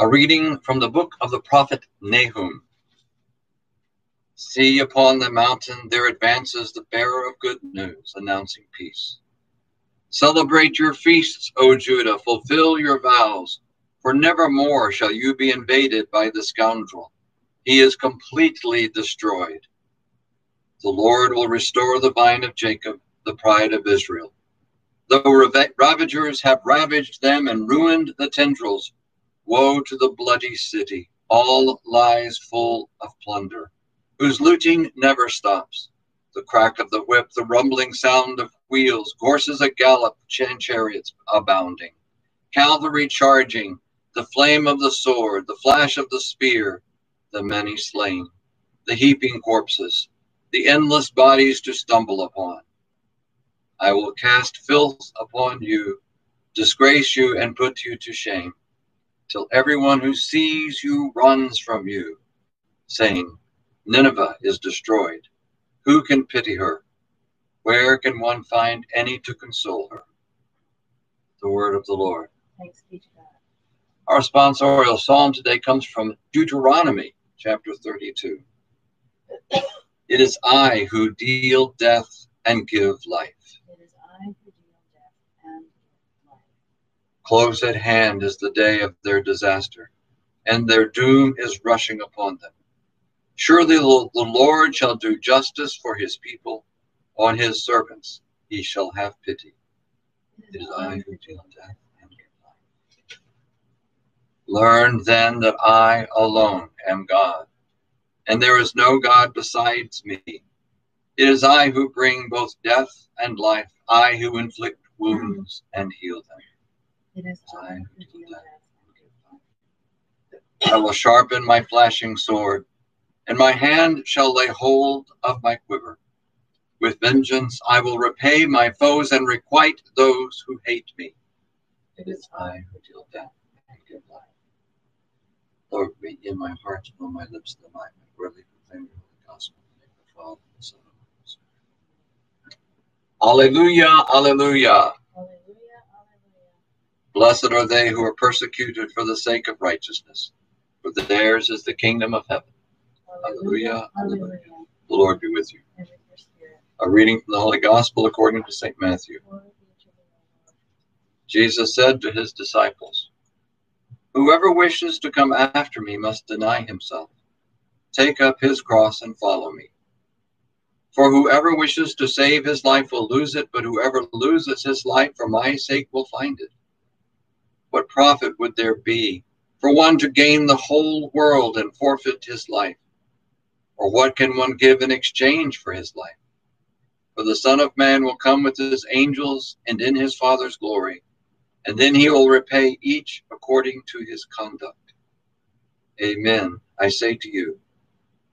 A reading from the book of the prophet Nahum. See upon the mountain there advances the bearer of good news, announcing peace. Celebrate your feasts, O Judah, fulfill your vows, for never more shall you be invaded by the scoundrel. He is completely destroyed. The Lord will restore the vine of Jacob, the pride of Israel. Though ravagers have ravaged them and ruined the tendrils, woe to the bloody city, all lies full of plunder. Whose looting never stops. The crack of the whip, the rumbling sound of wheels, horses a gallop, chariots abounding, cavalry charging, the flame of the sword, the flash of the spear, the many slain, the heaping corpses, the endless bodies to stumble upon. I will cast filth upon you, disgrace you, and put you to shame, till everyone who sees you runs from you, saying, Nineveh is destroyed. Who can pity her? Where can one find any to console her? The word of the Lord. Thanks be to God. Our sponsorial psalm today comes from Deuteronomy chapter 32. It is I who deal death and give life. It is I who deal death and give life. Close at hand is the day of their disaster, and their doom is rushing upon them. Surely the Lord shall do justice for his people. On his servants he shall have pity. It is I who deal death and give life. Learn then that I alone am God, and there is no God besides me. It is I who bring both death and life, I who inflict wounds and heal them. I and will sharpen my flashing sword and my hand shall lay hold of my quiver. With vengeance I will repay my foes and requite those who hate me. It is I who deal death and give life. Lord, be in my heart and on my lips that I may worthy proclaim the gospel of the Father and the Son of the Spirit. Alleluia, alleluia. Hallelujah, hallelujah. Blessed are they who are persecuted for the sake of righteousness, for theirs is the kingdom of heaven. Hallelujah. Hallelujah. The Lord be with you. With. A reading from the Holy Gospel according to St. Matthew. Glory be to the Lord. Jesus said to his disciples, Whoever wishes to come after me must deny himself, take up his cross and follow me. For whoever wishes to save his life will lose it, but whoever loses his life for my sake will find it. What profit would there be for one to gain the whole world and forfeit his life? Or what can one give in exchange for his life? For the Son of Man will come with his angels and in his Father's glory, and then he will repay each according to his conduct. Amen. I say to you,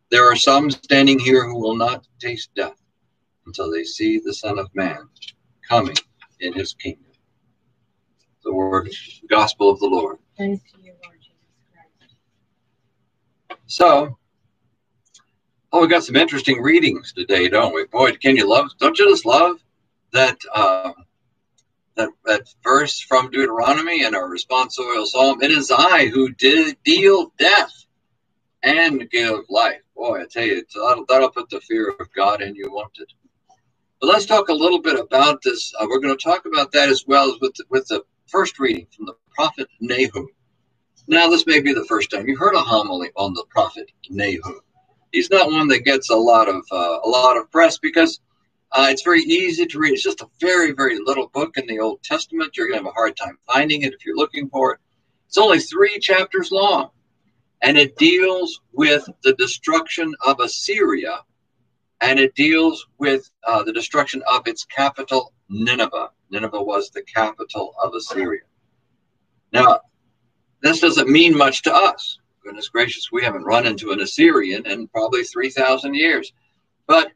there are some standing here who will not taste death until they see the Son of Man coming in his kingdom. The word, the gospel of the Lord. Thanks to you, Lord Jesus Christ. So, Oh, we got some interesting readings today, don't we? Boy, can you love? Don't you just love that uh, that that verse from Deuteronomy and our responsorial psalm? It is I who did deal death and give life. Boy, I tell you, that'll, that'll put the fear of God in you, won't it? But let's talk a little bit about this. Uh, we're going to talk about that as well as with the, with the first reading from the prophet Nahum. Now, this may be the first time you heard a homily on the prophet Nahum he's not one that gets a lot of uh, a lot of press because uh, it's very easy to read. It's just a very very little book in the Old Testament. You're gonna have a hard time finding it if you're looking for it. It's only three chapters long, and it deals with the destruction of Assyria, and it deals with uh, the destruction of its capital Nineveh. Nineveh was the capital of Assyria. Now, this doesn't mean much to us goodness gracious, we haven't run into an Assyrian in probably 3,000 years. But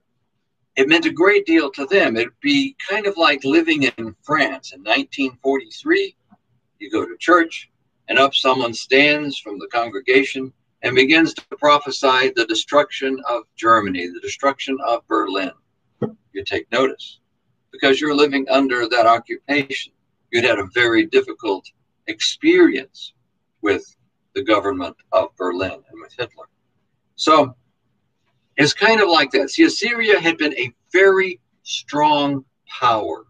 it meant a great deal to them. It'd be kind of like living in France in 1943. You go to church, and up someone stands from the congregation and begins to prophesy the destruction of Germany, the destruction of Berlin. You take notice because you're living under that occupation. You'd had a very difficult experience with the government of Berlin and with Hitler. So it's kind of like that. See, Assyria had been a very strong power.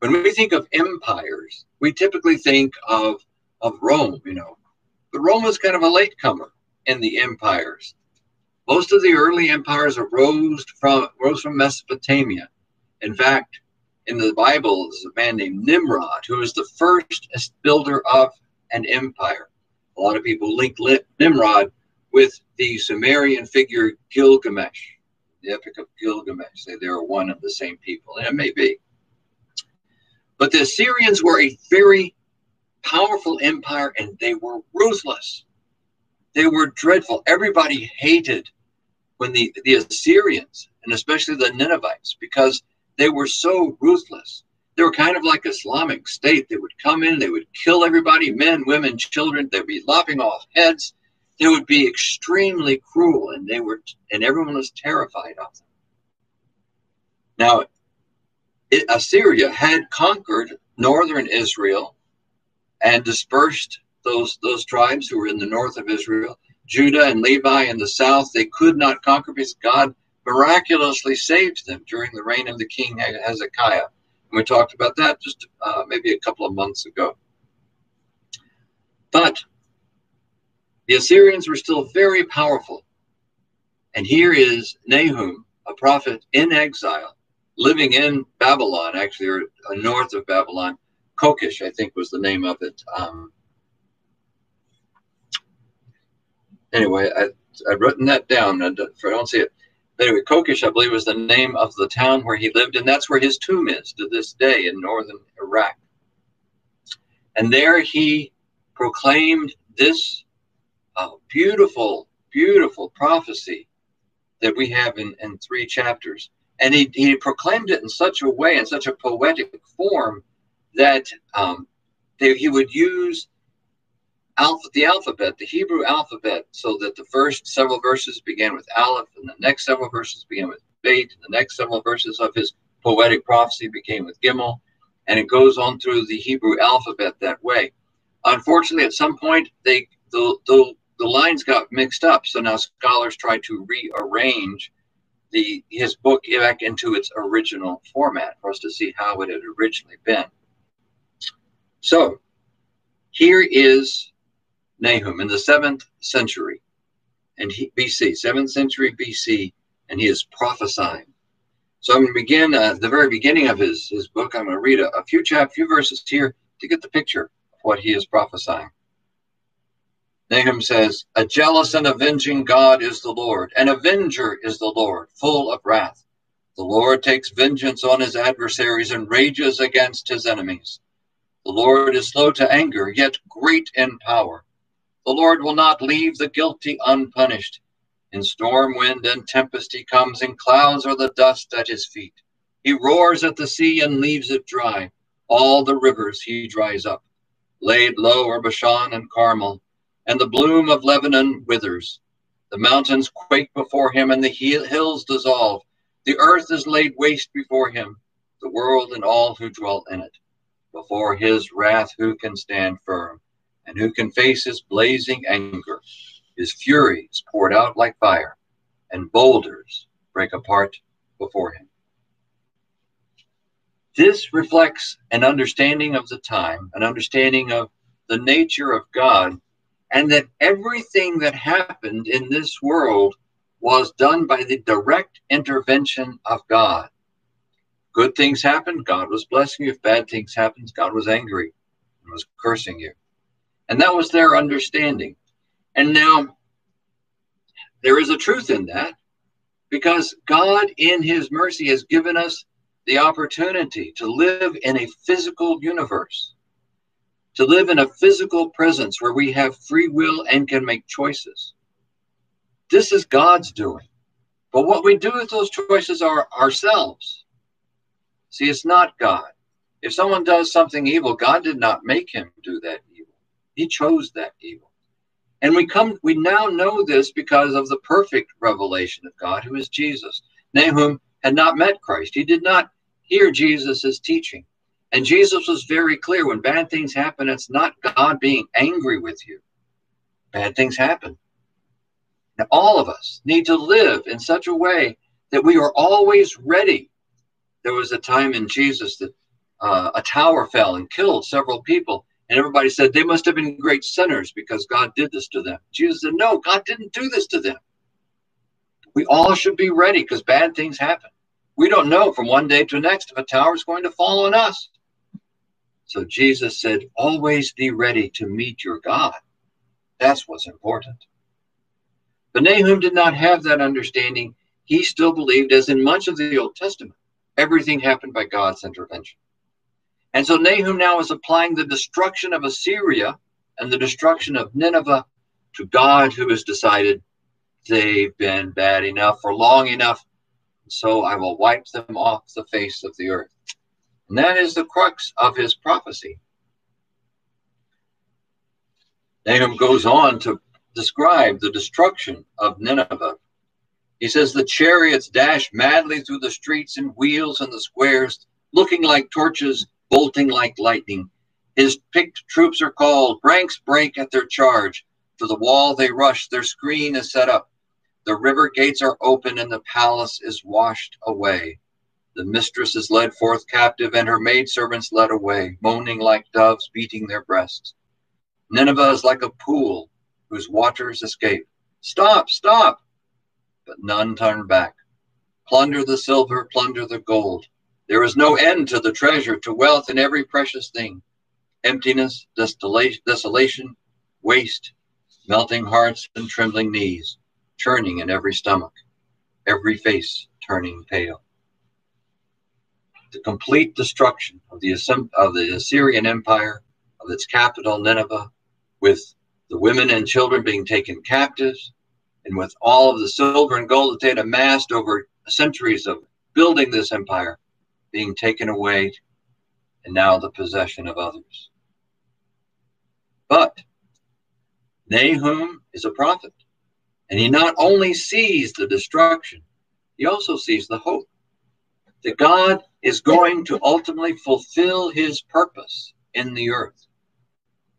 When we think of empires, we typically think of, of Rome, you know. But Rome was kind of a latecomer in the empires. Most of the early empires arose from rose from Mesopotamia. In fact, in the Bible, there's a man named Nimrod who was the first builder of an empire. A lot of people link Nimrod with the Sumerian figure Gilgamesh, the Epic of Gilgamesh. Say they are one and the same people, and it may be. But the Assyrians were a very powerful empire and they were ruthless. They were dreadful. Everybody hated when the, the Assyrians, and especially the Ninevites, because they were so ruthless. They were kind of like Islamic State. They would come in, they would kill everybody men, women, children. They'd be lopping off heads. They would be extremely cruel, and they were, and everyone was terrified of them. Now, Assyria had conquered northern Israel and dispersed those those tribes who were in the north of Israel, Judah and Levi in the south. They could not conquer because God miraculously saved them during the reign of the king Hezekiah. And we talked about that just uh, maybe a couple of months ago. But the Assyrians were still very powerful. And here is Nahum, a prophet in exile, living in Babylon, actually, or uh, north of Babylon. Kokish, I think, was the name of it. Um, anyway, I, I've written that down. I don't see it. But anyway, Kokish, I believe, was the name of the town where he lived, and that's where his tomb is to this day in northern Iraq. And there he proclaimed this uh, beautiful, beautiful prophecy that we have in, in three chapters. And he, he proclaimed it in such a way, in such a poetic form, that um, they, he would use alpha, the alphabet, the Hebrew alphabet, so that the first several verses began with Aleph, and the next several verses began with Beit, and the next several verses of his poetic prophecy began with Gimel, and it goes on through the Hebrew alphabet that way. Unfortunately, at some point, they the, the, the lines got mixed up, so now scholars try to rearrange the his book back into its original format for us to see how it had originally been. So here is Nahum in the seventh century and he, BC, seventh century BC, and he is prophesying. So I'm going to begin uh, the very beginning of his, his book. I'm going to read a, a few chap, few verses here to get the picture of what he is prophesying. Nahum says, A jealous and avenging God is the Lord, an avenger is the Lord, full of wrath. The Lord takes vengeance on his adversaries and rages against his enemies. The Lord is slow to anger, yet great in power. The Lord will not leave the guilty unpunished. In storm, wind, and tempest he comes, and clouds are the dust at his feet. He roars at the sea and leaves it dry. All the rivers he dries up. Laid low are Bashan and Carmel and the bloom of Lebanon withers. The mountains quake before him, and the hills dissolve. The earth is laid waste before him, the world and all who dwell in it. Before his wrath, who can stand firm? And who can face his blazing anger? His fury is poured out like fire, and boulders break apart before him. This reflects an understanding of the time, an understanding of the nature of God and that everything that happened in this world was done by the direct intervention of God. Good things happened, God was blessing you. If bad things happened, God was angry and was cursing you. And that was their understanding. And now there is a truth in that because God, in His mercy, has given us the opportunity to live in a physical universe to live in a physical presence where we have free will and can make choices. This is God's doing. But what we do with those choices are ourselves. See, it's not God. If someone does something evil, God did not make him do that evil. He chose that evil. And we come we now know this because of the perfect revelation of God, who is Jesus. Nahum had not met Christ. He did not hear Jesus' teaching. And Jesus was very clear when bad things happen, it's not God being angry with you. bad things happen. Now, all of us need to live in such a way that we are always ready. There was a time in Jesus that uh, a tower fell and killed several people, and everybody said they must have been great sinners because God did this to them. Jesus said, No, God didn't do this to them. We all should be ready because bad things happen. We don't know from one day to the next if a tower is going to fall on us. So Jesus said, Always be ready to meet your God. That's what's important. But Nahum did not have that understanding. He still believed, as in much of the Old Testament, everything happened by God's intervention. And so Nahum now is applying the destruction of Assyria and the destruction of Nineveh to God who has decided they've been bad enough for long enough. So I will wipe them off the face of the earth. And that is the crux of his prophecy. Nahum goes on to describe the destruction of Nineveh. He says, The chariots dash madly through the streets and wheels in the squares, looking like torches bolting like lightning. His picked troops are called, ranks break at their charge. To the wall they rush, their screen is set up. The river gates are open, and the palace is washed away. The mistress is led forth captive, and her maidservants led away, moaning like doves, beating their breasts. Nineveh is like a pool whose waters escape. Stop, stop! But none turn back. Plunder the silver, plunder the gold. There is no end to the treasure, to wealth and every precious thing. Emptiness, desolation, waste, melting hearts and trembling knees, churning in every stomach, every face turning pale. The complete destruction of the, of the Assyrian Empire, of its capital Nineveh, with the women and children being taken captives, and with all of the silver and gold that they had amassed over centuries of building this empire, being taken away and now the possession of others. But Nahum is a prophet, and he not only sees the destruction, he also sees the hope that God is going to ultimately fulfill his purpose in the earth.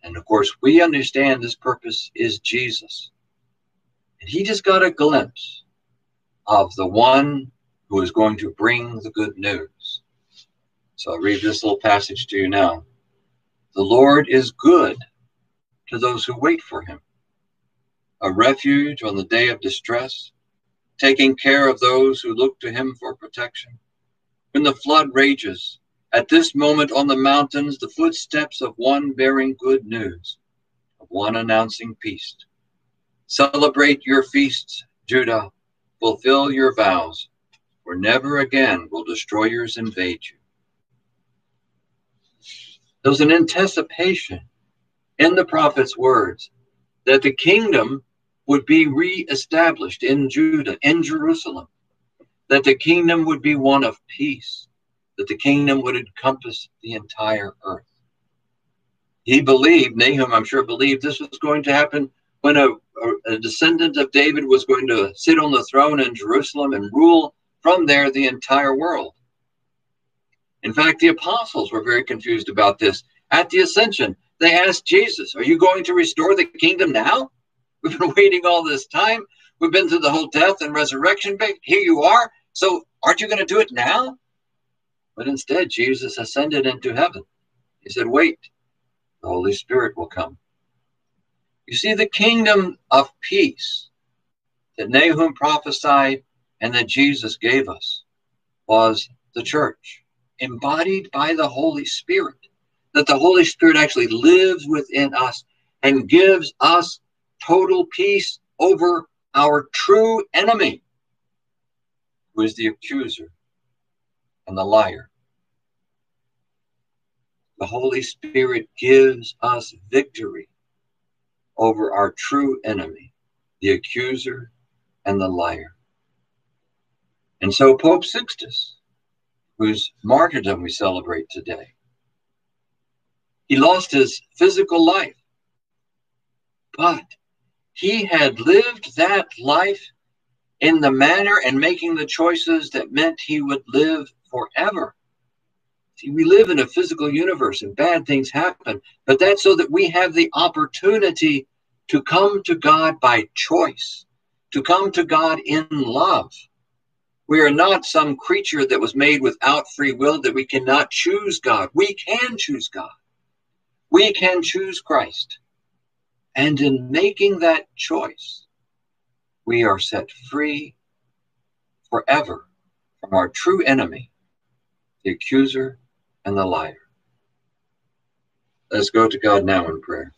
And of course, we understand this purpose is Jesus. And he just got a glimpse of the one who is going to bring the good news. So I'll read this little passage to you now. The Lord is good to those who wait for him, a refuge on the day of distress, taking care of those who look to him for protection. When the flood rages, at this moment on the mountains, the footsteps of one bearing good news, of one announcing peace. Celebrate your feasts, Judah, fulfill your vows, for never again will destroyers invade you. There was an anticipation in the prophet's words that the kingdom would be reestablished in Judah, in Jerusalem, that the kingdom would be one of peace, that the kingdom would encompass the entire earth. He believed, Nahum, I'm sure, believed this was going to happen when a, a, descendant of David was going to sit on the throne in Jerusalem and rule from there the entire world. In fact, the apostles were very confused about this. At the ascension, they asked Jesus, Are you going to restore the kingdom now? We've been waiting all this time. We've been through the whole death and resurrection. Here you are. So aren't you going to do it now? But instead, Jesus ascended into heaven. He said, Wait, the Holy Spirit will come. You see, the kingdom of peace that Nahum prophesied and that Jesus gave us was the church embodied by the Holy Spirit, that the Holy Spirit actually lives within us and gives us total peace over our true enemy, who is the accuser and the liar. The Holy Spirit gives us victory over our true enemy, the accuser and the liar. And so Pope Sixtus whose martyrdom we celebrate today. He lost his physical life, but he had lived that life in the manner and making the choices that meant he would live forever. See, we live in a physical universe and bad things happen, but that's so that we have the opportunity to come to God by choice, to come to God in love. We are not some creature that was made without free will that we cannot choose God. We can choose God. We can choose Christ. And in making that choice, we are set free forever from our true enemy, the accuser and the liar. Let's go to God now in prayer.